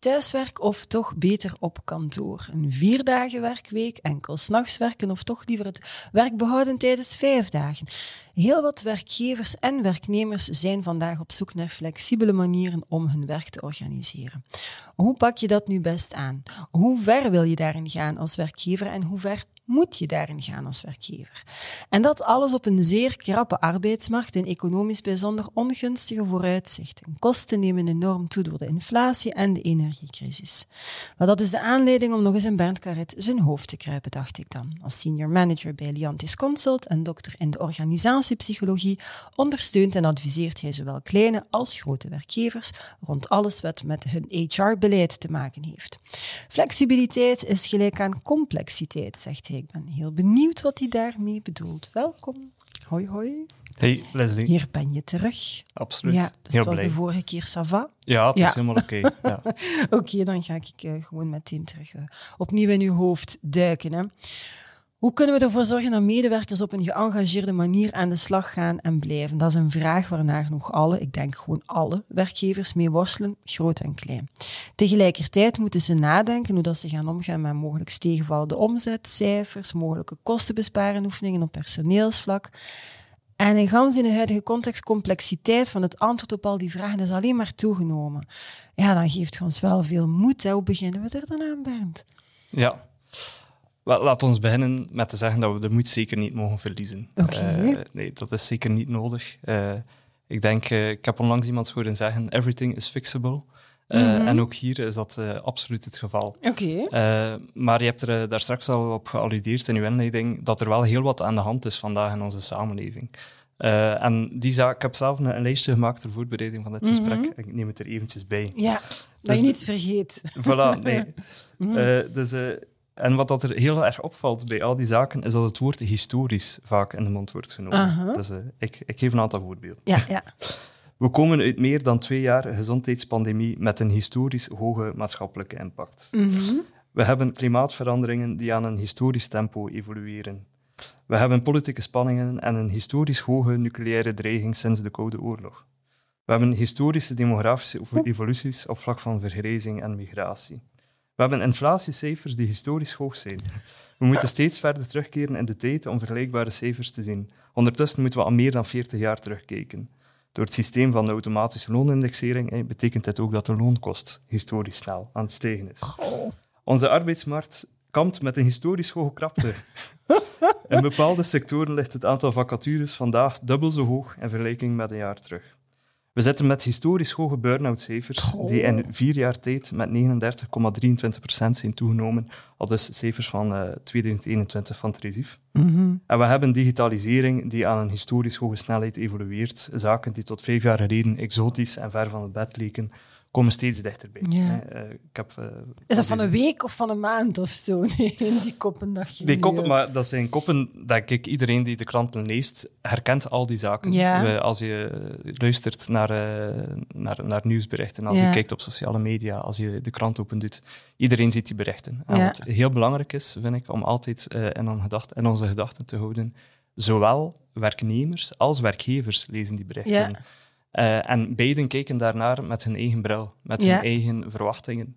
Thuiswerk of toch beter op kantoor? Een vier werkweek, enkel s'nachts werken of toch liever het werk behouden tijdens vijf dagen? Heel wat werkgevers en werknemers zijn vandaag op zoek naar flexibele manieren om hun werk te organiseren. Hoe pak je dat nu best aan? Hoe ver wil je daarin gaan als werkgever en hoe ver moet je daarin gaan als werkgever. En dat alles op een zeer krappe arbeidsmarkt en economisch bijzonder ongunstige vooruitzichten. Kosten nemen enorm toe door de inflatie en de energiecrisis. Maar dat is de aanleiding om nog eens in Bernd Carret zijn hoofd te kruipen, dacht ik dan. Als senior manager bij Liantis Consult en dokter in de organisatiepsychologie ondersteunt en adviseert hij zowel kleine als grote werkgevers rond alles wat met hun HR-beleid te maken heeft. Flexibiliteit is gelijk aan complexiteit, zegt hij ik ben heel benieuwd wat hij daarmee bedoelt. Welkom. Hoi, hoi. Hey, Leslie. Hier ben je terug. Absoluut. Ja, dus heel het was blij. de vorige keer Sava. Ja, het Ja. is helemaal oké. Ja. Oké, dan ga ik eh, gewoon meteen terug eh, opnieuw in uw hoofd duiken. Hè. Hoe kunnen we ervoor zorgen dat medewerkers op een geëngageerde manier aan de slag gaan en blijven? Dat is een vraag waarnaar nog alle, ik denk gewoon alle, werkgevers mee worstelen, groot en klein. Tegelijkertijd moeten ze nadenken hoe dat ze gaan omgaan met mogelijk tegenvallende omzetcijfers, mogelijke kostenbesparen oefeningen op personeelsvlak. En in gans in de huidige context, complexiteit van het antwoord op al die vragen is alleen maar toegenomen. Ja, dan geeft ons wel veel moed. Hè. Hoe beginnen we er dan aan, Bernd? ja. Laat ons beginnen met te zeggen dat we de moed zeker niet mogen verliezen. Eh, nee, dat is zeker niet nodig. Eh, ik denk, eh, ik heb onlangs iemand horen zeggen, everything is fixable. Mhm. En ook hier is dat absoluut het geval. Oké. Maar je hebt er daar straks al op gealludeerd in uw inleiding dat er wel heel wat aan de hand is vandaag in onze samenleving. En die zaak, ik heb zelf een, een lijstje gemaakt ter voorbereiding van dit Mhm. gesprek. Ik neem het er eventjes bij. Ja, dat je de- niets vergeet. Voilà, nee. Mhm. Dus, en wat dat er heel erg opvalt bij al die zaken, is dat het woord historisch vaak in de mond wordt genomen. Dus ik, ik geef een aantal voorbeelden. Ja, ja. We komen uit meer dan twee jaar gezondheidspandemie met een historisch hoge maatschappelijke impact. Mhm. We hebben klimaatveranderingen die aan een historisch tempo evolueren. We hebben politieke spanningen en een historisch hoge nucleaire dreiging sinds de Koude Oorlog. We hebben historische demografische evoluties op vlak van vergrijzing en migratie. We hebben inflatiecijfers die historisch hoog zijn. We moeten steeds verder terugkeren in de tijd om vergelijkbare cijfers te zien. Ondertussen moeten we al meer dan 40 jaar terugkijken. Door het systeem van de automatische loonindexering eh, betekent dit ook dat de loonkost historisch snel aan het stijgen is. Onze arbeidsmarkt kampt met een historisch hoge krapte. In bepaalde sectoren ligt het aantal vacatures vandaag dubbel zo hoog in vergelijking met een jaar terug. We zitten met historisch hoge burn-out cijfers, die in vier jaar tijd met 39,23% zijn toegenomen, al dus cijfers van eh, 2021 van het RESIF. Mhm. En we hebben digitalisering die aan een historisch hoge snelheid evolueert. Zaken die tot vijf jaar geleden exotisch en ver van het bed leken, komen steeds dichterbij. Ja. Eh, ik heb, eh, Is dat van deze- een week of van een maand of zo? Nee, in die koppen dat je Die koppen, eh, maar dat zijn koppen, denk ik, iedereen die de kranten leest, herkent al die zaken. Ja. We- als je luistert naar, naar, naar nieuwsberichten, als Ja. je kijkt op sociale media, als je de krant open doet, iedereen ziet die berichten. En wat heel belangrijk is, vind ik, om altijd in, gedacht- in onze gedachten te houden, zowel werknemers als werkgevers lezen die berichten. Eh, en beiden kijken daarnaar met hun eigen bril, met Ja. hun eigen verwachtingen.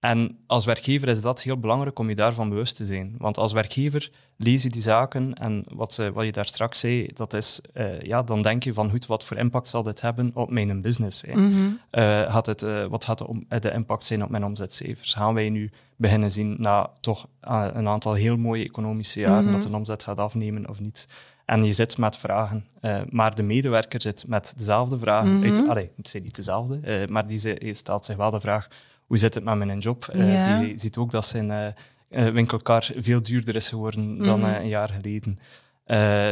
En als werkgever is dat heel belangrijk om je daarvan bewust te zijn. Want als werkgever lees je die zaken en wat, wat je daar straks zei, dat is, eh, ja, dan denk je van goed, wat voor impact zal dit hebben op mijn business? Hè? Mhm. Eh, gaat het, wat gaat de, om- de impact zijn op mijn omzetcijfers? Gaan wij nu beginnen zien na toch een aantal heel mooie economische jaren Mhm. dat een omzet gaat afnemen of niet? En je zit met vragen, eh, maar de medewerker zit met dezelfde vragen. Mhm. uit, allee, het zijn niet dezelfde, eh, maar die stelt zich wel de vraag, hoe zit het met mijn job? Eh. Die ziet ook dat zijn winkelkar veel duurder is geworden dan Mhm. een jaar geleden.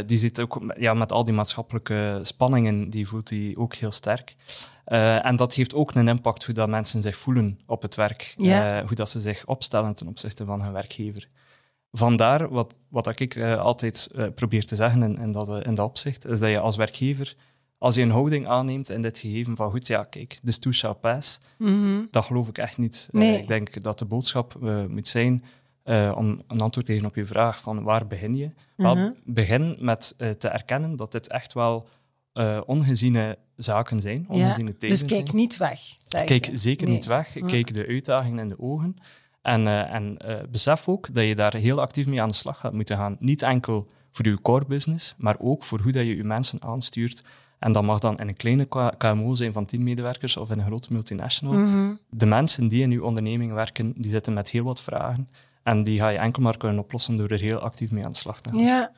Die zit ook ja, met al die maatschappelijke spanningen, die voelt hij ook heel sterk. En dat heeft ook een impact hoe dat mensen zich voelen op het werk, Ja. hoe dat ze zich opstellen ten opzichte van hun werkgever. Vandaar wat, wat ik uh, altijd uh, probeer te zeggen in, in, dat, in dat opzicht, is dat je als werkgever, als je een houding aanneemt in dit gegeven van goed, ja, kijk, this too shall pass, Mhm. dat geloof ik echt niet. Nee. ik denk dat de boodschap moet zijn, om een antwoord te geven op je vraag van waar begin je? Wel, Mhm. begin met te erkennen dat dit echt wel ongeziene zaken zijn, ongeziene ja. Dus kijk niet weg. Kijk je. zeker Nee. niet weg. Ja. Kijk de uitdagingen in de ogen. En, eh, en eh, besef ook dat je daar heel actief mee aan de slag gaat moeten gaan. Niet enkel voor je core business, maar ook voor hoe dat je je mensen aanstuurt. En dat mag dan in een kleine KMO zijn van 10 medewerkers of in een grote multinational. Mhm. De mensen die in je onderneming werken, die zitten met heel wat vragen. En die ga je enkel maar kunnen oplossen door er heel actief mee aan de slag te gaan. Ja.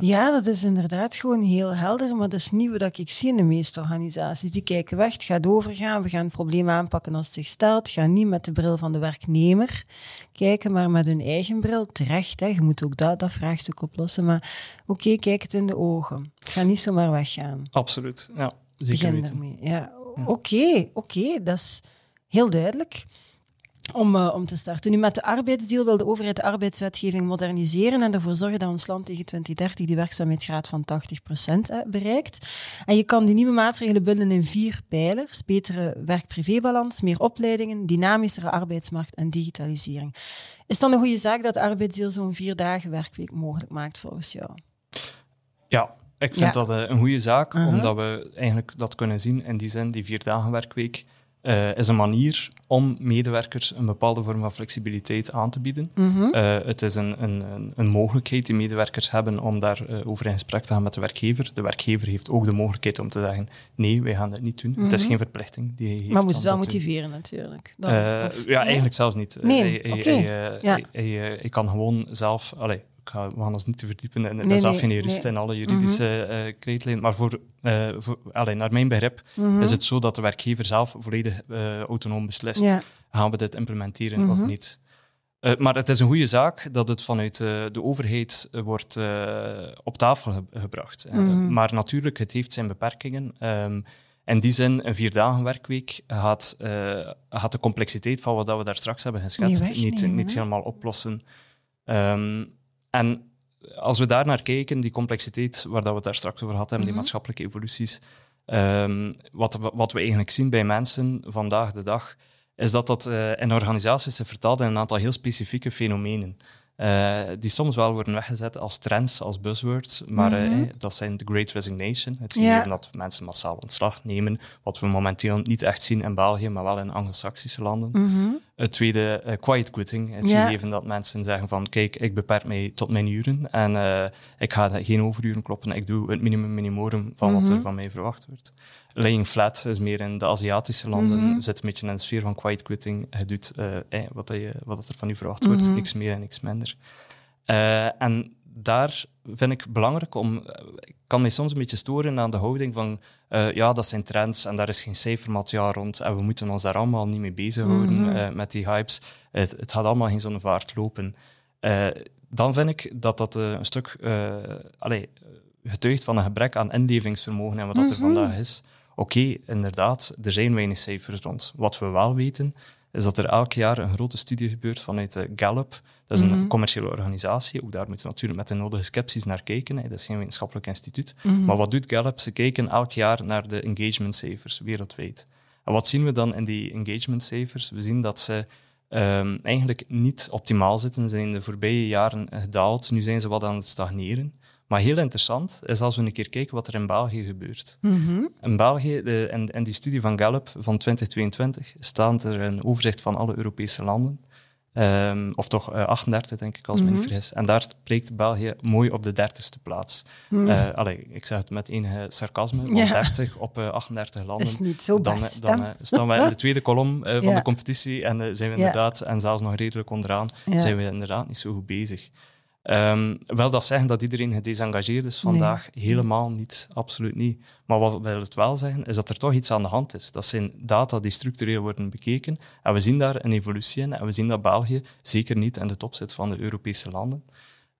Ja, dat is inderdaad gewoon heel helder, maar dat is niet wat ik zie in de meeste organisaties. Die kijken weg, het gaat overgaan, we gaan het probleem aanpakken als het zich stelt, gaan niet met de bril van de werknemer kijken, maar met hun eigen bril. Terecht, hè? je moet ook dat, dat vraagstuk oplossen, maar oké, kijk het in de ogen. Het gaat niet zomaar weggaan. Absoluut, ja. Zeker weten. Ja, oké, oké, dat is heel duidelijk. Om, eh, om te starten. Nu, met de arbeidsdeal wil de overheid de arbeidswetgeving moderniseren en ervoor zorgen dat ons land tegen 2030 die werkzaamheidsgraad van 80% eh, bereikt. En je kan die nieuwe maatregelen bundelen in vier pijlers. Betere werk-privébalans, meer opleidingen, dynamischere arbeidsmarkt en digitalisering. Is het dan een goede zaak dat de arbeidsdeal zo'n vier dagen werkweek mogelijk maakt volgens jou? Ja, ik vind Ja. dat eh, een goede zaak, Mhm. omdat we eigenlijk dat kunnen zien in die zin, die vier dagen werkweek eh, is een manier om medewerkers een bepaalde vorm van flexibiliteit aan te bieden. Mhm. Eh, het is een, een, een, een mogelijkheid die medewerkers hebben om daarover over in gesprek te gaan met de werkgever. De werkgever heeft ook de mogelijkheid om te zeggen, nee, wij gaan dat niet doen. Het is Mhm. geen verplichting die hij heeft. Maar moet het wel doen. motiveren natuurlijk. Dan, Eh, of- ja, eigenlijk zelfs niet. Nee, Hij- eh, Ja. hij- eh, kan gewoon zelf... Allee, ik ga, we gaan ons niet te verdiepen in, in Nee, zelf nee, geen jurist nee. en alle juridische eh krijtlijnen. Maar voor, eh, voor, allee, naar mijn begrip Mhm. is het zo dat de werkgever zelf volledig eh, autonoom beslist. Ja. Gaan we dit implementeren of Mhm. niet? Maar het is een goede zaak dat het vanuit de overheid wordt op tafel ge- gebracht. Mhm. maar natuurlijk, het heeft zijn beperkingen. Ehm, in die zin, een vierdagen werkweek gaat, gaat de complexiteit van wat we daar straks hebben geschetst Niet niet, helemaal oplossen. Ehm, en als we daar naar kijken, die complexiteit waar dat we het daar straks over hadden, hebben, Mhm. die maatschappelijke evoluties, ehm, wat, we- wat we eigenlijk zien bij mensen vandaag de dag, is dat dat eh, in organisaties is vertaald in een aantal heel specifieke fenomenen. eh, die soms wel worden weggezet als trends, als buzzwords, maar eh, Mhm. dat zijn de Great Resignation, het Ja. gegeven dat mensen massaal ontslag nemen, wat we momenteel niet echt zien in België, maar wel in Anglo-Saxische landen. Mhm. Het tweede, eh, quiet quitting. Het Ja. gegeven dat mensen zeggen van, kijk, ik beperk mij tot mijn uren en eh, ik ga geen overuren kloppen. Ik doe het minimum minimorum van wat er Mhm. van mij verwacht wordt. Laying flat is meer in de Aziatische landen, Mhm. zit een beetje in de sfeer van quiet quitting. Je doet eh, eh, wat, dat je, wat er van je verwacht wordt, Mhm. niks meer en niks minder. En daar vind ik belangrijk om. Ik kan mij soms een beetje storen aan de houding van. eh, ja, dat zijn trends en daar is geen cijfermateriaal rond. En we moeten ons daar allemaal niet mee bezighouden Mhm. eh, met die hypes. Het, het gaat allemaal geen zo'n vaart lopen. Eh, dan vind ik dat dat een stuk. allee, getuigt van een gebrek aan inlevingsvermogen en wat dat er Mhm. vandaag is. Oké, inderdaad, er zijn weinig cijfers rond. Wat we wel weten, is dat er elk jaar een grote studie gebeurt vanuit de Gallup. Dat is een Mhm. commerciële organisatie. Ook daar moeten we natuurlijk met de nodige scepties naar kijken. hè. Dat is geen wetenschappelijk instituut. Mhm. Maar wat doet Gallup? Ze kijken elk jaar naar de engagementcijfers wereldwijd. En wat zien we dan in die engagementcijfers? We zien dat ze ehm, eigenlijk niet optimaal zitten. Ze zijn de voorbije jaren gedaald. Nu zijn ze wat aan het stagneren. Maar heel interessant is als we een keer kijken wat er in België gebeurt. Mhm. In België, de, in, in die studie van Gallup van 2022, staat er een overzicht van alle Europese landen. Ehm, of toch eh, 38, denk ik, als ik me Mhm. niet vergis. En daar spreekt België mooi op de dertigste plaats. Mhm. Eh, allee, ik zeg het met enige sarcasme, want Ja. 30 op eh, 38 landen. is niet zo dan, best. dan eh, staan we in de tweede kolom eh, van Ja. de competitie en eh, zijn we Ja. inderdaad, en zelfs nog redelijk onderaan, zijn we inderdaad niet zo goed bezig. Ehm, wel dat zeggen dat iedereen gedesengageerd is vandaag, helemaal niet, absoluut niet. Maar wat wil het wel zeggen, is dat er toch iets aan de hand is. Dat zijn data die structureel worden bekeken en we zien daar een evolutie in en we zien dat België zeker niet in de top zit van de Europese landen.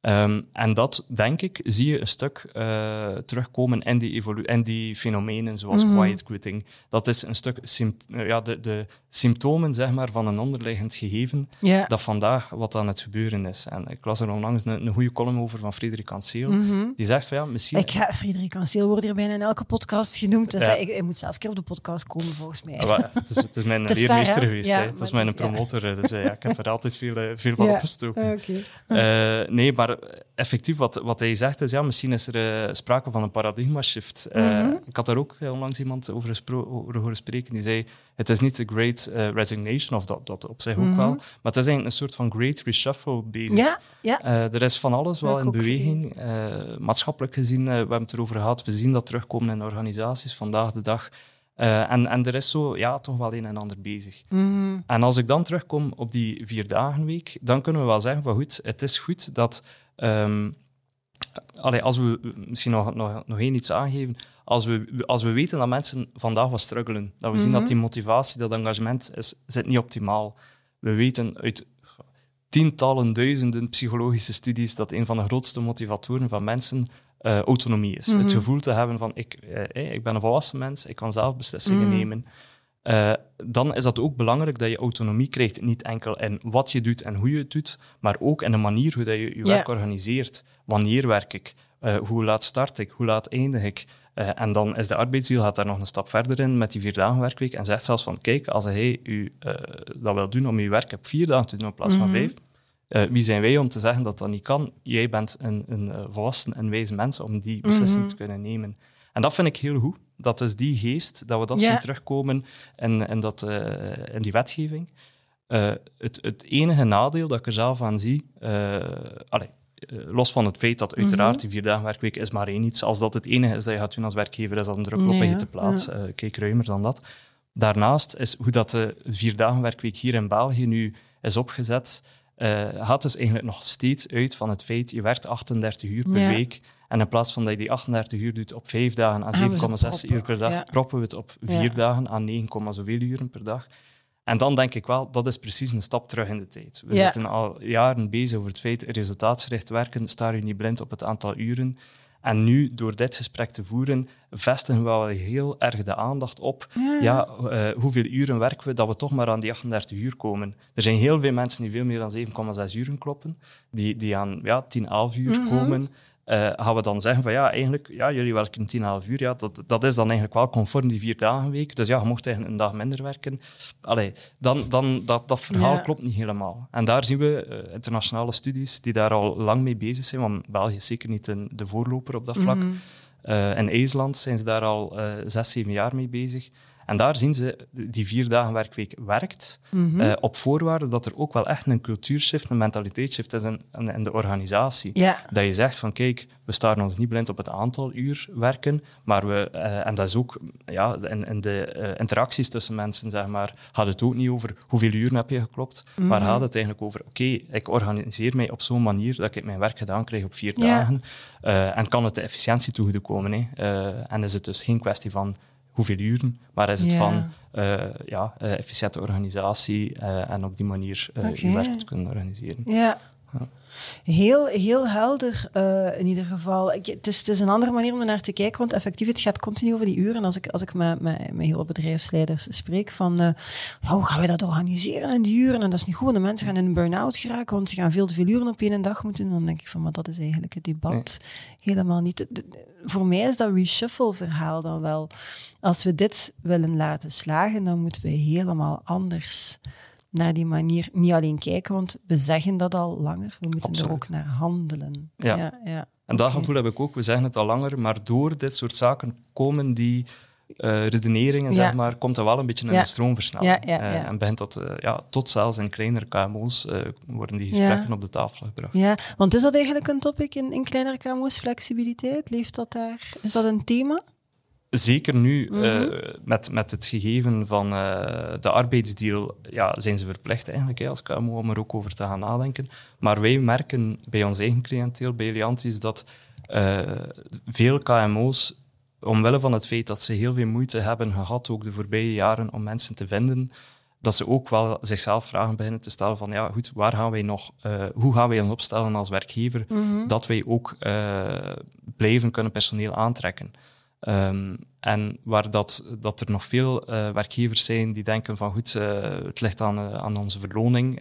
Ehm, en dat, denk ik, zie je een stuk uh, terugkomen in die, in die fenomenen zoals mm -hmm. quiet quitting. Dat is een stuk ja, de, de symptomen zeg maar, van een onderliggend gegeven yeah. dat vandaag wat aan het gebeuren is. En ik las er onlangs een, een goede column over van Frederik Anseel. Mm -hmm. Die zegt van ja, misschien... Ik ga, Frederik Anseel wordt hier bijna in elke podcast genoemd. Dus ja. hij, ik, moet zelf een keer op de podcast komen, volgens mij. Ja, het, is, het is mijn leermeester geweest. Ja, het is mijn promotor. Dus ja, ik heb er altijd veel, veel van opgestoken. Okay. Uh, nee, maar effectief wat, wat hij zegt is, ja, misschien is er uh, sprake van een paradigma-shift. Uh, mm -hmm. Ik had daar ook onlangs iemand over, over horen spreken, die zei, het is niet de great resignation, of dat, dat op zich mm -hmm. ook wel, maar het is eigenlijk een soort van great reshuffle bezig. Ja, ja. er is van alles wel in beweging. maatschappelijk gezien, we hebben het erover gehad, we zien dat terugkomen in organisaties vandaag de dag. Uh, en, en er is zo ja, toch wel een en ander bezig. Mm -hmm. En als ik dan terugkom op die vierdagenweek, dan kunnen we wel zeggen van goed, het is goed dat... Um, allee, als we misschien nog, nog, nog één iets aangeven, als we, als we weten dat mensen vandaag wat struggelen, dat we mm -hmm. zien dat die motivatie, dat engagement is, zit niet optimaal. We weten uit tientallen, duizenden psychologische studies dat een van de grootste motivatoren van mensen uh, autonomie is. Mm -hmm. Het gevoel te hebben van ik, uh, ik ben een volwassen mens, ik kan zelf beslissingen mm -hmm. nemen. Uh, dan is dat ook belangrijk dat je autonomie krijgt, niet enkel in wat je doet en hoe je het doet, maar ook in de manier hoe dat je je werk organiseert. Wanneer werk ik? hoe laat start ik? Hoe laat eindig ik? en dan is de arbeidsdeal gaat daar nog een stap verder in met die vier dagen werkweek en zegt zelfs van kijk, als hij u dat wil doen om je werk op vier dagen te doen in plaats van vijf, uh, wie zijn wij om te zeggen dat dat niet kan? Jij bent een, een volwassen en wijze mens om die beslissing mm -hmm. te kunnen nemen. En dat vind ik heel goed. Dat is die geest, dat we dat zien terugkomen in, in, dat, uh, in die wetgeving. het, het enige nadeel dat ik er zelf aan zie, allez, los van het feit dat uiteraard mm -hmm. die vier dagen werkweek is maar één iets. Als dat het enige is dat je gaat doen als werkgever, is dat een druk op nee, je plaats. Ja. kijk ruimer dan dat. Daarnaast is hoe dat de vier dagen werkweek hier in België nu is opgezet, uh, gaat dus eigenlijk nog steeds uit van het feit, je werkt 38 uur per ja. week. En in plaats van dat je die 38 uur doet op vijf dagen aan 7,6 uur per dag, ja. proppen we het op vier ja. dagen aan 9, zoveel uren per dag. En dan denk ik wel, dat is precies een stap terug in de tijd. We zitten al jaren bezig over het feit, resultaatsgericht werken, sta je niet blind op het aantal uren. En nu, door dit gesprek te voeren, vestigen we wel heel erg de aandacht op ja, ja uh, hoeveel uren werken we, dat we toch maar aan die 38 uur komen. Er zijn heel veel mensen die veel meer dan 7,6 uren kloppen, die, die aan ja, 10, 11 uur mm -hmm. komen. Uh, gaan we dan zeggen van ja, eigenlijk, ja, jullie werken 10, 11 uur, ja, dat, dat is dan eigenlijk wel conform die vier dagen week. Dus ja, je mocht eigenlijk een dag minder werken. Allee, dan, dan, dat, dat verhaal ja. klopt niet helemaal. En daar zien we uh, internationale studies die daar al lang mee bezig zijn, want België is zeker niet een, de voorloper op dat vlak. Mm -hmm. uh, in IJsland zijn ze daar al zes, zeven jaar mee bezig. En daar zien ze die vier dagen werkweek werkt, mm -hmm. uh, op voorwaarde dat er ook wel echt een cultuurshift, een mentaliteitsshift is in, de organisatie. Dat je zegt van kijk, we staren ons niet blind op het aantal uur werken, maar we, uh, en dat is ook ja, in, in de uh, interacties tussen mensen, zeg maar, gaat het ook niet over hoeveel uren heb je geklopt, mm -hmm. maar gaat het eigenlijk over oké, okay, ik organiseer mij op zo'n manier dat ik mijn werk gedaan krijg op vier dagen en kan het de efficiëntie toegekomen. en is het dus geen kwestie van hoeveel uren, maar is het ja. van uh, ja, uh, efficiënte organisatie uh, en op die manier okay. je werk te kunnen organiseren. Ja. Heel, heel helder in ieder geval. Ik, het, is, het is een andere manier om er naar te kijken, want effectief, het gaat continu over die uren. Als ik, als ik met, met, met heel bedrijfsleiders spreek van hoe gaan we dat organiseren in die uren? En dat is niet goed, want de mensen gaan in een burn-out geraken, want ze gaan veel te veel uren op één dag moeten. Dan denk ik van, maar dat is eigenlijk het debat nee. helemaal niet. De, de, voor mij is dat reshuffle-verhaal dan wel. Als we dit willen laten slagen, dan moeten we helemaal anders naar die manier niet alleen kijken, want we zeggen dat al langer. We moeten Absoluut. er ook naar handelen. Ja. ja, ja. En dat okay. gevoel heb ik ook. We zeggen het al langer, maar door dit soort zaken komen die uh, redeneringen, ja. zeg maar, komt er wel een beetje in de stroomversnelling. Ja, uh, en begint dat, uh, ja, tot zelfs in kleinere KMO's worden die gesprekken op de tafel gebracht. Ja, want is dat eigenlijk een topic in, in kleinere KMO's, flexibiliteit? Leeft dat daar? Is dat een thema? Zeker nu, mm -hmm. met, met het gegeven van de arbeidsdeal, ja, zijn ze verplicht eigenlijk hè, als KMO om er ook over te gaan nadenken. Maar wij merken bij ons eigen cliënteel, bij Liantis, dat veel KMO's omwille van het feit dat ze heel veel moeite hebben gehad, ook de voorbije jaren, om mensen te vinden, dat ze ook wel zichzelf vragen beginnen te stellen van ja, goed, waar gaan wij nog, uh, hoe gaan wij ons opstellen als werkgever Mhm. dat wij ook uh, blijven kunnen personeel aantrekken. Um, en waar dat, dat er nog veel uh, werkgevers zijn die denken van goed, het ligt aan, aan onze verloning.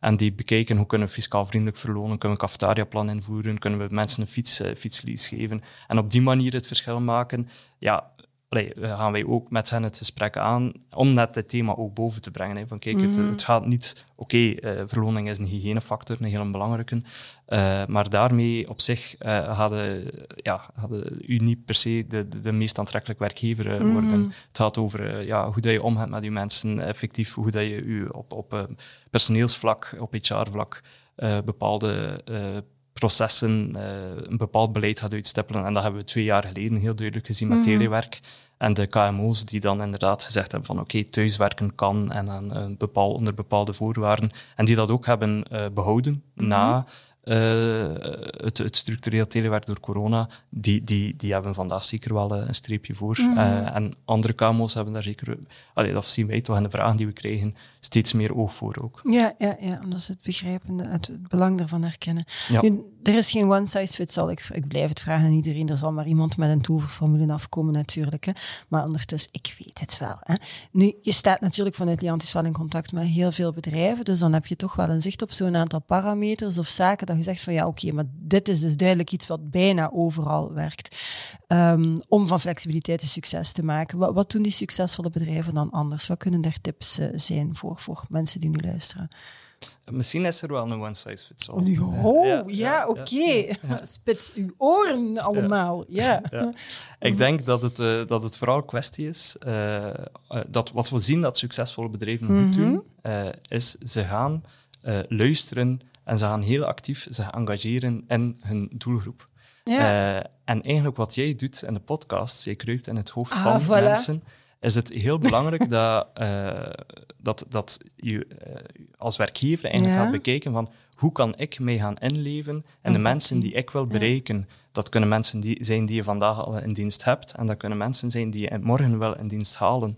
en die bekijken hoe kunnen we fiscaal vriendelijk verlonen, kunnen we een cafetariaplan invoeren, kunnen we mensen een fiets, fietslease geven. En op die manier het verschil maken. Ja, Allee, gaan wij ook met hen het gesprek aan om net dit thema ook boven te brengen. Hè. Van kijk, het, Mhm. het gaat niet... Oké, okay, uh, verloning is een hygiënefactor, een heel belangrijke. Uh, maar daarmee op zich uh, hadden, ja, hadden u niet per se de, de, de meest aantrekkelijke werkgever Mhm. worden. Het gaat over ja, hoe dat je omgaat met uw mensen, effectief hoe dat je u op, op personeelsvlak, op HR-vlak, bepaalde processen, uh, een bepaald beleid gaat uitstippelen. En dat hebben we twee jaar geleden heel duidelijk gezien met Mhm. telewerk. En de KMO's die dan inderdaad gezegd hebben van oké, okay, thuiswerken kan en aan, uh, bepaal, onder bepaalde voorwaarden. En die dat ook hebben uh, behouden Mhm. na het, het, structureel telewerk door corona. Die, die, die hebben vandaag zeker wel een streepje voor. Mhm. en andere KMO's hebben daar zeker, allee, dat zien wij toch in de vragen die we krijgen, steeds meer oog voor ook. Ja, ja, ja omdat ze het begrijpen, het, het belang daarvan herkennen. Ja. Nu, er is geen one size fits all. Ik, ik blijf het vragen aan iedereen. Er zal maar iemand met een toverformule afkomen natuurlijk. Hè. Maar ondertussen, ik weet het wel. Hè. Nu, je staat natuurlijk vanuit Liantis wel in contact met heel veel bedrijven. Dus dan heb je toch wel een zicht op zo'n aantal parameters of zaken dat je zegt van ja, oké, okay, maar dit is dus duidelijk iets wat bijna overal werkt. Um, om van flexibiliteit een succes te maken. Wat, wat, doen die succesvolle bedrijven dan anders? Wat kunnen daar tips uh, zijn voor, voor mensen die nu luisteren? Misschien is er wel een one size fits all. Oh, ja, ja, ja oké. Okay. Ja. Spits uw oren allemaal. Ja. Ik denk dat het, uh, dat het vooral kwestie is uh, uh, dat wat we zien dat succesvolle bedrijven goed doen, is ze gaan luisteren en ze gaan heel actief zich engageren in hun doelgroep. Ja. en eigenlijk wat jij doet in de podcast, jij kruipt in het hoofd ah, van voilà. mensen, is het heel belangrijk dat, uh, dat, dat je uh, als werkgever eigenlijk Ja. gaat bekijken van hoe kan ik mee gaan inleven en de mensen die ik wil bereiken. Dat kunnen mensen die, zijn die je vandaag al in dienst hebt en dat kunnen mensen zijn die je morgen wel in dienst halen.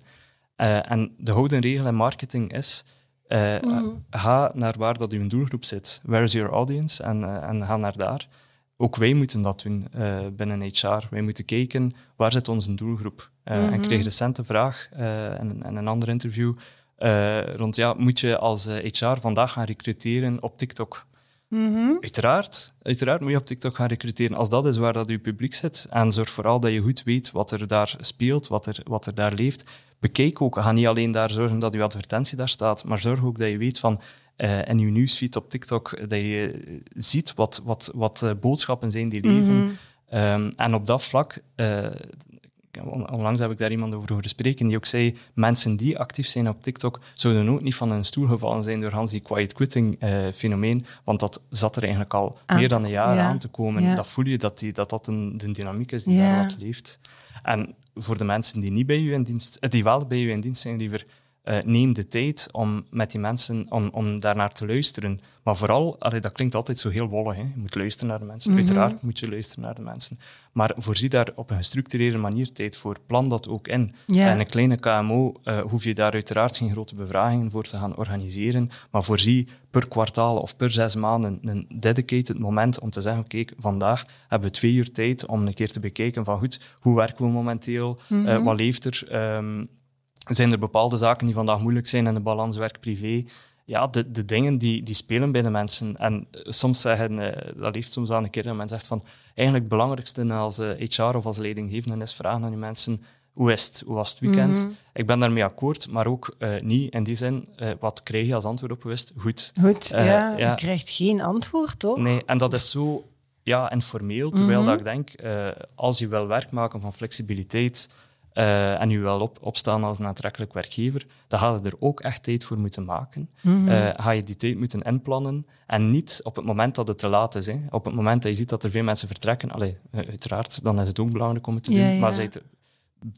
En de gouden regel in marketing is, Mm. ga naar waar dat uw doelgroep zit. Where is your audience? En, en ga naar daar. Ook wij moeten dat doen uh, binnen HR. Wij moeten kijken waar zit onze doelgroep. Mhm. mm -hmm. En ik kreeg recent een vraag in, in, een ander interview rond ja, moet je als HR vandaag gaan recruteren op TikTok? Mm -hmm. Uiteraard, uiteraard moet je op TikTok gaan recruteren als dat is waar dat je publiek zit. En zorg vooral dat je goed weet wat er daar speelt, wat er, wat er daar leeft. Bekijk ook, ga niet alleen daar zorgen dat je advertentie daar staat, maar zorg ook dat je weet van uh, in je nieuwsfeed op TikTok dat je ziet wat, wat, wat uh, boodschappen zijn die leven. Mhm. Mm -hmm. um, en op dat vlak, uh, onlangs heb ik daar iemand over horen spreken, die ook zei, mensen die actief zijn op TikTok zouden ook niet van hun stoel gevallen zijn door Hans die quiet quitting fenomeen, want dat zat er eigenlijk al aan meer dan een jaar ja. aan te komen. Ja. Dat voel je dat die, dat, dat een, de dynamiek is die Ja. daar wat leeft. En voor de mensen die niet bij u in dienst, die wel bij u in dienst zijn, liever uh, neem de tijd om met die mensen, om, om daarnaar te luisteren. Maar vooral, allee, dat klinkt altijd zo heel wollig, hè? je moet luisteren naar de mensen. Mhm. Uiteraard moet je luisteren naar de mensen. Maar voorzie daar op een gestructureerde manier tijd voor. Plan dat ook in. Ja. En een kleine KMO uh, hoef je daar uiteraard geen grote bevragingen voor te gaan organiseren. Maar voorzie per kwartaal of per zes maanden een dedicated moment om te zeggen, kijk, vandaag hebben we twee uur tijd om een keer te bekijken van goed, hoe werken we momenteel? Mhm. Uh, wat leeft er? Um, zijn er bepaalde zaken die vandaag moeilijk zijn in de balans werk-privé? Ja, de, de dingen die, die spelen bij de mensen. En uh, soms zeggen, uh, dat leeft soms aan een keer dat men zegt van, eigenlijk het belangrijkste als uh, HR of als leidinggevende is vragen aan je mensen, hoe is het? Hoe was het weekend? Mhm. Ik ben daarmee akkoord, maar ook uh, niet in die zin, uh, wat krijg je als antwoord op wist? Goed. Goed, Uh, ja. ja. Je krijgt geen antwoord, toch? Nee, en dat is zo ja, informeel, terwijl Mhm. dat ik denk, als je wil werk maken van flexibiliteit uh, en je wil op, opstaan als een aantrekkelijk werkgever, dan ga je er ook echt tijd voor moeten maken. Mhm. Uh, ga je die tijd moeten inplannen en niet op het moment dat het te laat is. Hè. Op het moment dat je ziet dat er veel mensen vertrekken, allee, uh, uiteraard, dan is het ook belangrijk om het te Ja, doen, ja. maar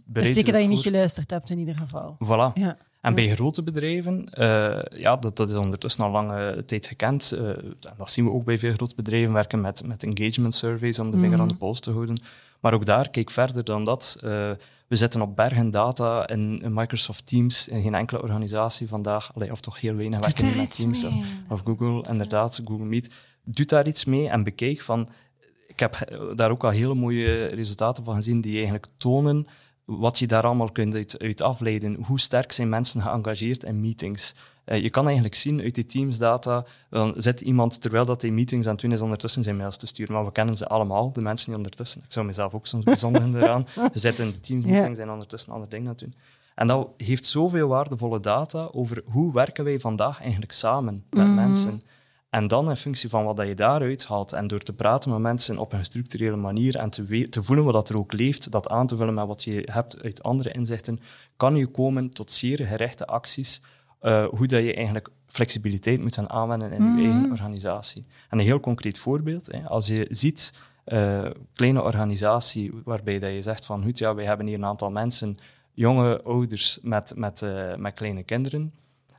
bereid is teken dat je niet geluisterd hebt in ieder geval. Voilà. Ja. En bij grote bedrijven, eh, ja, dat, dat is ondertussen al lange tijd gekend. eh, en dat zien we ook bij veel grote bedrijven, werken met, met engagement surveys om de vinger Mhm. aan de pols te houden. Maar ook daar, kijk verder dan dat. eh, We zitten op bergen data in, Microsoft Teams. En geen enkele organisatie vandaag, allee, of toch heel weinig werken met Teams of, of, Google, inderdaad, Google Meet. Doet daar iets mee en bekijk van... Ik heb daar ook al hele mooie resultaten van gezien die eigenlijk tonen wat je daar allemaal kunt uit, uit afleiden. Hoe sterk zijn mensen geëngageerd in meetings? Uh, je kan eigenlijk zien uit die Teams-data, dan zit iemand, terwijl dat die meetings aan het doen is, ondertussen zijn mails te sturen. Maar we kennen ze allemaal, de mensen die ondertussen... Ik zou mezelf ook soms bijzonderen eraan. Ze zitten in de Teams-meetings en ondertussen andere dingen aan het doen. En dat heeft zoveel waardevolle data over hoe werken wij vandaag eigenlijk samen met mhm. mensen. En dan in functie van wat je daaruit haalt en door te praten met mensen op een gestructureerde manier en te, te voelen wat er ook leeft, dat aan te vullen met wat je hebt uit andere inzichten, kan je komen tot zeer gerichte acties, uh, hoe dat je eigenlijk flexibiliteit moet gaan aanwenden in je mhm. eigen organisatie. En een heel concreet voorbeeld, hè, als je ziet uh, kleine organisatie waarbij dat je zegt van goed, ja, wij hebben hier een aantal mensen, jonge ouders met, met, uh, met kleine kinderen,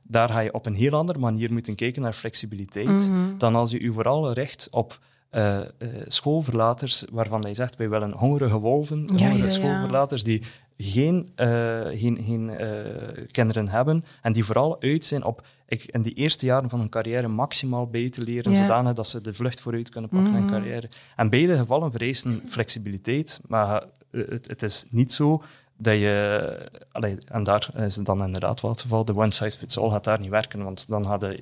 daar ga je op een heel andere manier moeten kijken naar flexibiliteit mhm. dan als je je vooral richt op uh, uh, schoolverlaters waarvan je zegt wij willen hongerige wolven, ja, hongerige ja, schoolverlaters die geen, uh, geen, geen kinderen hebben en die vooral uit zijn op ik, in die eerste jaren van hun carrière maximaal bij te leren, zodanig dat ze de vlucht vooruit kunnen pakken in hun mhm. carrière. En beide gevallen vereisen flexibiliteit, maar het, het is niet zo dat je, allee, en daar is het dan inderdaad wel het geval, de one size fits all gaat daar niet werken, want dan hadden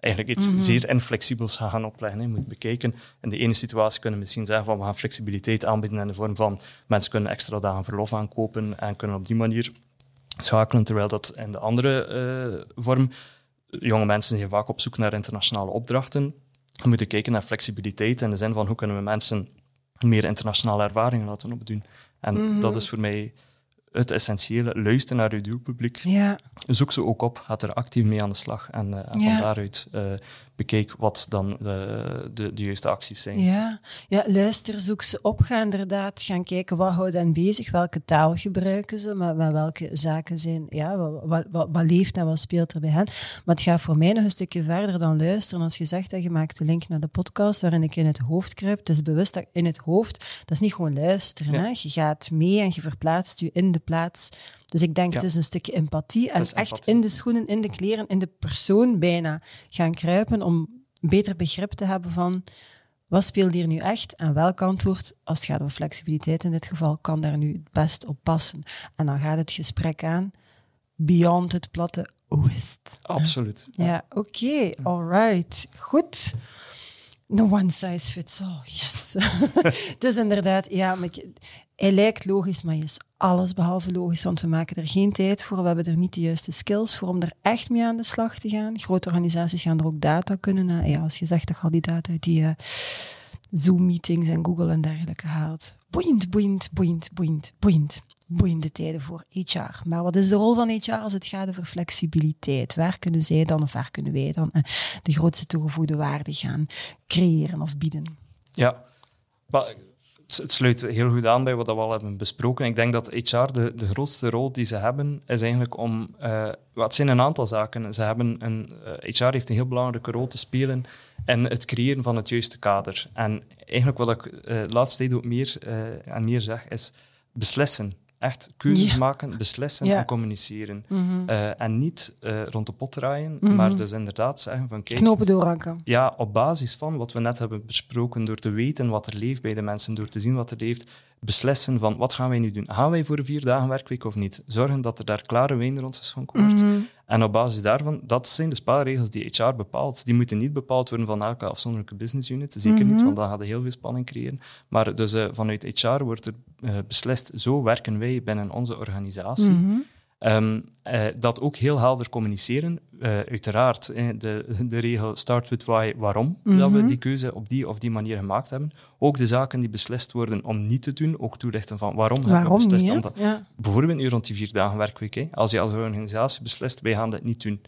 eigenlijk iets mhm. zeer inflexibels gaan opleggen. Je moet bekijken. In de ene situatie kunnen we misschien zeggen van we gaan flexibiliteit aanbieden in de vorm van mensen kunnen extra dagen verlof aankopen en kunnen op die manier schakelen, terwijl dat in de andere uh, vorm, jonge mensen zijn vaak op zoek naar internationale opdrachten. We moeten kijken naar flexibiliteit in de zin van hoe kunnen we mensen meer internationale ervaringen laten opdoen. En mhm. dat is voor mij het essentiële. Luister naar je doelpubliek. Ja. Zoek ze ook op. Ga er actief mee aan de slag. En, en van daaruit uh, bekijk wat dan de, de, de, juiste acties zijn. Ja. ja, luister, zoek ze op. Ga inderdaad gaan kijken wat houdt hen bezig. Welke taal gebruiken ze. Maar, maar welke zaken zijn... Ja, wat, wat, wat, leeft en wat speelt er bij hen. Maar het gaat voor mij nog een stukje verder dan luisteren. Als je zegt dat je maakt de link naar de podcast waarin ik in het hoofd kruip. Het is bewust dat in het hoofd... Dat is niet gewoon luisteren. Hè? Je gaat mee en je verplaatst je in de plaats. Dus ik denk, het is een stukje empathie en echt in de schoenen, in de kleren, in de persoon bijna gaan kruipen om beter begrip te hebben van wat speelt hier nu echt en welk antwoord, als het gaat over flexibiliteit in dit geval, kan daar nu het best op passen. En dan gaat het gesprek aan, beyond het platte, het? Absoluut. Ja, oké, okay, alright, goed. No one size fits all, yes. dus inderdaad, ja, hij lijkt logisch, maar je is alles behalve logisch, want we maken er geen tijd voor. We hebben er niet de juiste skills voor om er echt mee aan de slag te gaan. Grote organisaties gaan er ook data kunnen Ja, als je zegt dat al die data uit die uh, Zoom-meetings en Google en dergelijke haalt. Boeiend, boeiend, boeiend, boeiend, boeiend. Boeiende tijden voor HR. Maar wat is de rol van HR als het gaat over flexibiliteit? Waar kunnen zij dan of waar kunnen wij dan uh, de grootste toegevoegde waarde gaan creëren of bieden? Ja, maar het sluit heel goed aan bij wat we al hebben besproken. Ik denk dat HR de, de grootste rol die ze hebben, is eigenlijk om... Uh, het zijn een aantal zaken. Ze hebben een, HR eh, heeft een heel belangrijke rol te spelen in het creëren van het juiste kader. En eigenlijk wat ik uh, de laatste tijd ook meer en meer zeg, is beslissen. Echt keuzes maken, beslissen en communiceren. Mhm. Eh, en niet uh, rond de pot draaien, mhm. maar dus inderdaad zeggen van kijk... Knopen doorhakken. Ja, op basis van wat we net hebben besproken, door te weten wat er leeft bij de mensen, door te zien wat er leeft, beslissen van wat gaan wij nu doen? Gaan wij voor een vier dagen werkweek of niet? Zorgen dat er daar klare wijn rond geschonken wordt. Mm En op basis daarvan, dat zijn de spelregels die HR bepaalt. Die moeten niet bepaald worden van elke afzonderlijke business unit. Zeker niet, mhm. want dan gaat heel veel spanning creëren. Maar dus uh, vanuit HR wordt er uh, beslist, zo werken wij binnen onze organisatie. Mm Um, uh, dat ook heel helder communiceren. Uh, uiteraard, de, de regel start with why, waarom dat we mhm. die keuze op die of die manier gemaakt hebben. Ook de zaken die beslist worden om niet te doen, ook toelichten van waarom, waarom hebben we beslist. Niet, om dat, Bijvoorbeeld nu rond die vier dagen werkweek. Hè. Als je als organisatie beslist, wij gaan dat niet doen.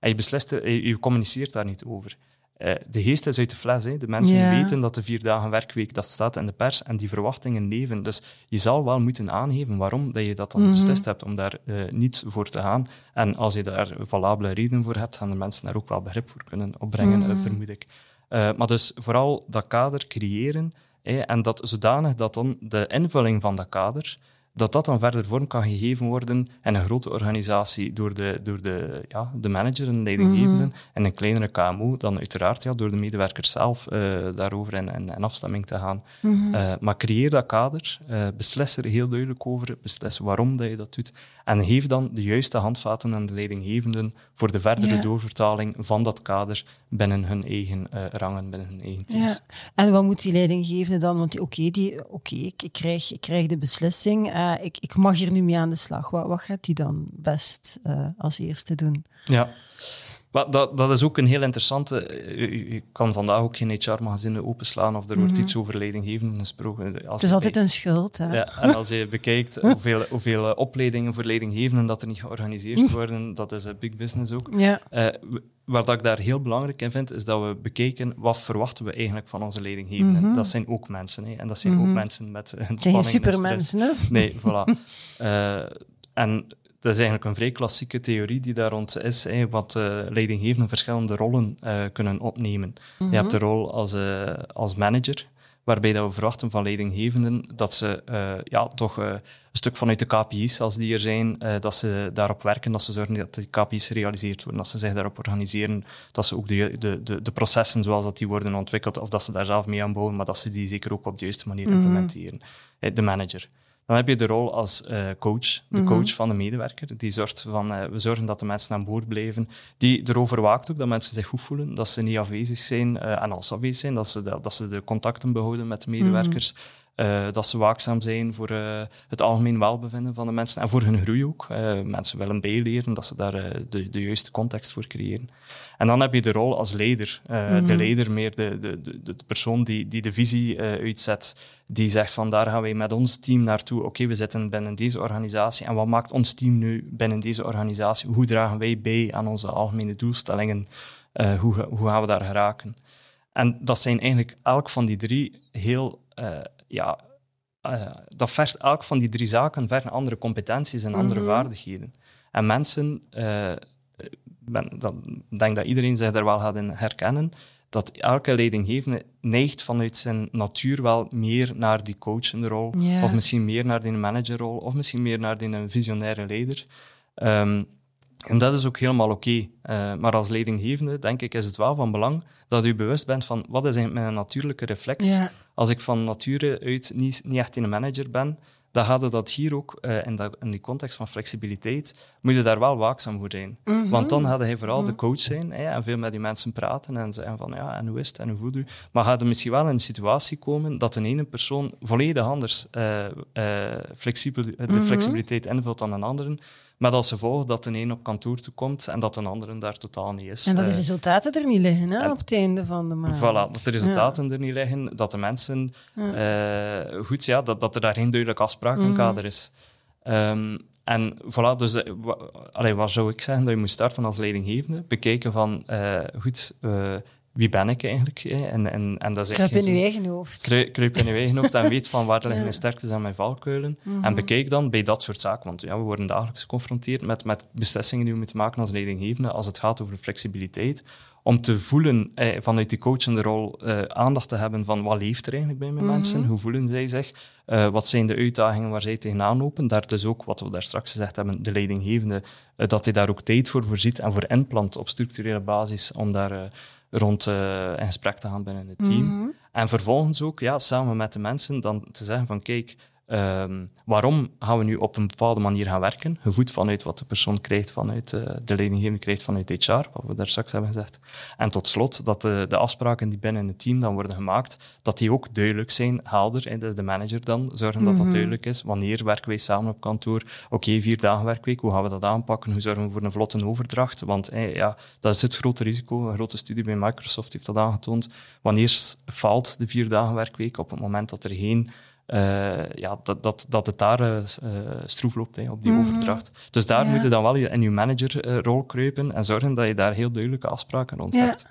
En je, beslist, je communiceert daar niet over. Uh, de geest is uit de fles. Hè. De mensen weten dat de vier dagen werkweek, dat staat in de pers en die verwachtingen leven. Dus je zal wel moeten aangeven waarom dat je dat dan mm beslist hebt om daar uh, niet voor te gaan. En als je daar valabele reden voor hebt, gaan de mensen daar ook wel begrip voor kunnen opbrengen, mm vermoed ik. Maar dus vooral dat kader creëren hè, en dat zodanig dat dan de invulling van dat kader dat dat dan verder vorm kan gegeven worden in een grote organisatie door de, door de, ja, de manager en leidinggevende Mhm. en een kleinere KMO dan uiteraard ja, door de medewerkers zelf eh, daarover in, in, in afstemming te gaan. Mhm. Eh, maar creëer dat kader, eh, beslis er heel duidelijk over, beslis waarom dat je dat doet en geef dan de juiste handvaten aan de leidinggevenden voor de verdere Ja. doorvertaling van dat kader binnen hun eigen rangen, binnen hun eigen teams. Ja. En wat moet die leidinggevende dan? Want oké, die, oké, ik, ik, krijg, ik krijg de beslissing, eh, ik, ik mag hier nu mee aan de slag. Wat, wat gaat die dan best eh, als eerste doen? Ja. Maar dat, dat is ook een heel interessante. eh, Je, je kan vandaag ook geen HR-magazine openslaan of er wordt iets over leidinggevenden gesproken. Als Mhm. Het is altijd een schuld. Hè? Ja, en als je bekijkt hoeveel, hoeveel eh, opleidingen voor leidinggevenden dat er niet georganiseerd worden, dat is een big business ook. Ja. Eh, wat ik daar heel belangrijk in vind, is dat we bekijken wat verwachten we eigenlijk van onze leidinggevenden. Mhm. Dat zijn ook mensen. Hè, en dat zijn ook mensen met een geen spanning en stress. supermensen, hè? Nee, voilà. Eh, en dat is eigenlijk een vrij klassieke theorie die daar rond is, hè, wat uh, leidinggevenden verschillende rollen uh, kunnen opnemen. Je hebt de rol als, uh, als manager, waarbij dat we verwachten van leidinggevenden dat ze ja, toch een stuk vanuit de KPI's, als die er zijn, dat ze daarop werken, dat ze zorgen dat die KPI's gerealiseerd worden, dat ze zich daarop organiseren, dat ze ook de, de, de, de processen zoals dat die worden ontwikkeld, of dat ze daar zelf mee aan bouwen, maar dat ze die zeker ook op de juiste manier implementeren. Mm. De manager. Dan heb je de rol als uh, coach, de coach mm -hmm. van de medewerker. Die zorgt van, uh, we zorgen dat de mensen aan boord blijven. Die erover waakt ook dat mensen zich goed voelen, dat ze niet afwezig zijn. Uh, en als ze afwezig zijn, dat ze de, dat ze de contacten behouden met de medewerkers. Mm -hmm. Dat ze waakzaam zijn voor het algemeen welbevinden van de mensen en voor hun groei ook. mensen willen bijleren, dat ze daar de, de juiste context voor creëren. En dan heb je de rol als leider. Mm -hmm. De leider, meer de, de, de, de persoon die, die de visie uitzet die zegt van daar gaan wij met ons team naartoe. Oké, okay, we zitten binnen deze organisatie en wat maakt ons team nu binnen deze organisatie? Hoe dragen wij bij aan onze algemene doelstellingen? Uh, hoe, hoe gaan we daar geraken? En dat zijn eigenlijk elk van die drie heel, uh, ja, uh, dat vergt elk van die drie zaken vergt andere competenties en andere mm -hmm. vaardigheden. En mensen, ben, dat, ik denk dat iedereen zich daar wel gaat in herkennen, dat elke leidinggevende neigt vanuit zijn natuur wel meer naar die coachende rol, of misschien meer naar die managerrol, of misschien meer naar die visionaire leider. Um, en dat is ook helemaal oké. Okay. Uh, maar als leidinggevende, denk ik, is het wel van belang dat u bewust bent van wat is eigenlijk mijn natuurlijke reflex. Ja. Als ik van nature uit niet, niet echt een manager ben, dan gaat het dat hier ook, uh, in, dat, in die context van flexibiliteit, moet je daar wel waakzaam voor zijn. Mm -hmm. Want dan gaat hij vooral Mhm. de coach zijn hè, en veel met die mensen praten en zeggen van ja, en hoe is het en hoe voelt u? Maar gaat er misschien wel in een situatie komen dat een ene persoon volledig anders uh, flexibel, de Mhm. flexibiliteit invult dan een andere. Maar als gevolg dat de een op kantoor toe komt en dat een andere daar totaal niet is. En dat de Uh, resultaten er niet liggen hè, en- op het einde van de maand. Voilà, dat de resultaten er niet liggen, dat de mensen... eh, goed, ja, dat, dat er daar geen duidelijk afsprakenkader is. Ehm, en voilà, dus eh, allee, waar zou ik zeggen dat je moet starten als leidinggevende? Bekijken van, eh, goed, eh, wie ben ik eigenlijk? En, en, en dat is Kruip in je eigen hoofd. Kruip, kruip in je eigen hoofd en weet van waar liggen Ja. mijn sterktes en mijn valkuilen. Mhm. En bekijk dan bij dat soort zaken, want ja, we worden dagelijks geconfronteerd met, met beslissingen die we moeten maken als leidinggevende als het gaat over flexibiliteit. Om te voelen, eh, vanuit die coachende rol, eh, aandacht te hebben van wat leeft er eigenlijk bij mijn Mhm. mensen? Hoe voelen zij zich? Eh, wat zijn de uitdagingen waar zij tegenaan lopen? Daar dus ook, wat we daar straks gezegd hebben, de leidinggevende, eh, dat hij daar ook tijd voor voorziet en voor inplant op structurele basis om daar eh, rond eh, in gesprek te gaan binnen het team. Mhm. En vervolgens ook, ja, samen met de mensen, dan te zeggen van kijk, ehm, waarom gaan we nu op een bepaalde manier gaan werken? Gevoed vanuit wat de persoon krijgt vanuit, eh, de leidinggevende krijgt vanuit HR, wat we daar straks hebben gezegd. En tot slot, dat de, de afspraken die binnen het team dan worden gemaakt, dat die ook duidelijk zijn, helder. En dat is de manager dan, zorgen dat dat duidelijk is. Wanneer werken wij samen op kantoor? Oké, vier dagen werkweek, hoe gaan we dat aanpakken? Hoe zorgen we voor een vlotte overdracht? Want eh, ja, dat is het grote risico. Een grote studie bij Microsoft heeft dat aangetoond. Wanneer faalt de vier dagen werkweek? Op het moment dat er geen eh, ja, dat, dat, dat het daar eh, eh, stroef loopt hè, op die Mhm. overdracht. Dus daar Ja. moet je dan wel in je managerrol kruipen en zorgen dat je daar heel duidelijke afspraken rond Ja. hebt.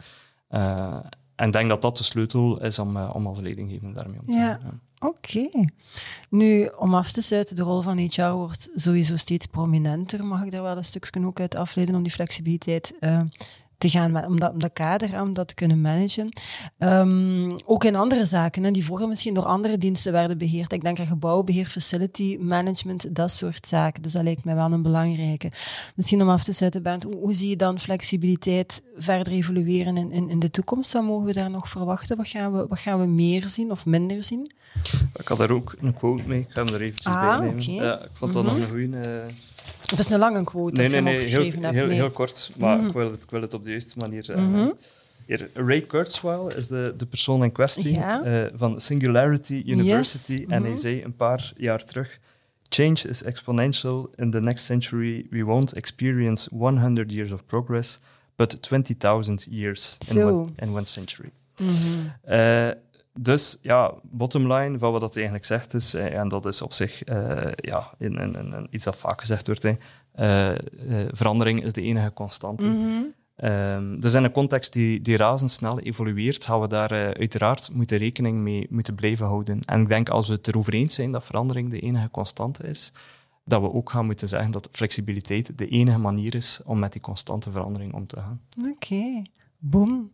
En ik denk dat dat de sleutel is om, om als leidinggevende daarmee om te gaan. Ja. Oké. Nu, om af te sluiten, de rol van HR wordt sowieso steeds prominenter. Mag ik daar wel een stukje ook uit afleiden om die flexibiliteit te gaan, om dat, om dat kader, om dat te kunnen managen. Ehm, ook in andere zaken, hè, die vroeger misschien door andere diensten werden beheerd. Ik denk aan gebouwbeheer, facility management, dat soort zaken. Dus dat lijkt mij wel een belangrijke. Misschien om af te zetten, Bent, hoe, hoe zie je dan flexibiliteit verder evolueren in, in, in, de toekomst? Wat mogen we daar nog verwachten? Wat gaan, we, wat gaan we meer zien of minder zien? Ik had daar ook een quote mee, ik ga hem er eventjes ah, bij nemen. Ja, ik vond dat nog mhm. een goede... Uh... Het is een lange quote, nee, nee, nee, heel, heel, nee. heel, kort, maar mhm. ik, wil het, ik wil het op de juiste manier... Uh, hier, Ray Kurzweil is de, de persoon in kwestie uh, van Singularity University. En hij zei een paar jaar terug: Change is exponential. In the next century, we won't experience 100 years of progress, but 20,000 years in one, in one, century. Mm -hmm. Dus ja, bottom line van wat dat eigenlijk zegt is, eh, en dat is op zich uh, ja, in, in, in, iets dat vaak gezegd wordt, uh, verandering is de enige constante. Mm -hmm. Um, dus in een context die, die razendsnel evolueert, gaan we daar uh, uiteraard moeten rekening mee moeten blijven houden. En ik denk als we het erover eens zijn dat verandering de enige constante is, dat we ook gaan moeten zeggen dat flexibiliteit de enige manier is om met die constante verandering om te gaan. Oké, okay. boom.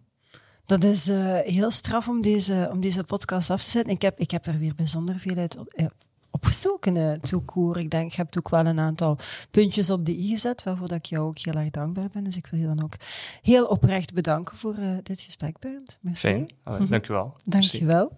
Dat is uh, heel straf om deze, om deze podcast af te zetten. Ik heb, ik heb er weer bijzonder veel uit uh, opgestoken, uh, Ik denk, je hebt ook wel een aantal puntjes op de i gezet, waarvoor dat ik jou ook heel erg dankbaar ben. Dus ik wil je dan ook heel oprecht bedanken voor uh, dit gesprek, Bernd. Merci. Fijn. dank je wel. Dank je wel.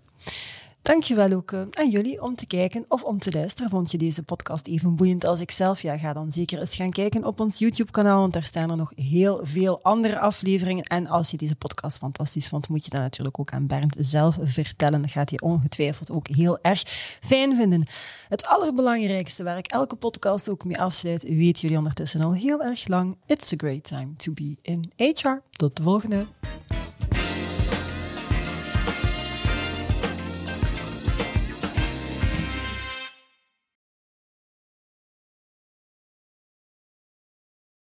Dankjewel ook aan jullie om te kijken of om te luisteren. Vond je deze podcast even boeiend als ik zelf? Ja, ga dan zeker eens gaan kijken op ons YouTube-kanaal, want daar staan er nog heel veel andere afleveringen. En als je deze podcast fantastisch vond, moet je dat natuurlijk ook aan Bernd zelf vertellen. Dat gaat hij ongetwijfeld ook heel erg fijn vinden. Het allerbelangrijkste, waar ik elke podcast ook mee afsluit, weten jullie ondertussen al heel erg lang. It's a great time to be in HR. Tot de volgende.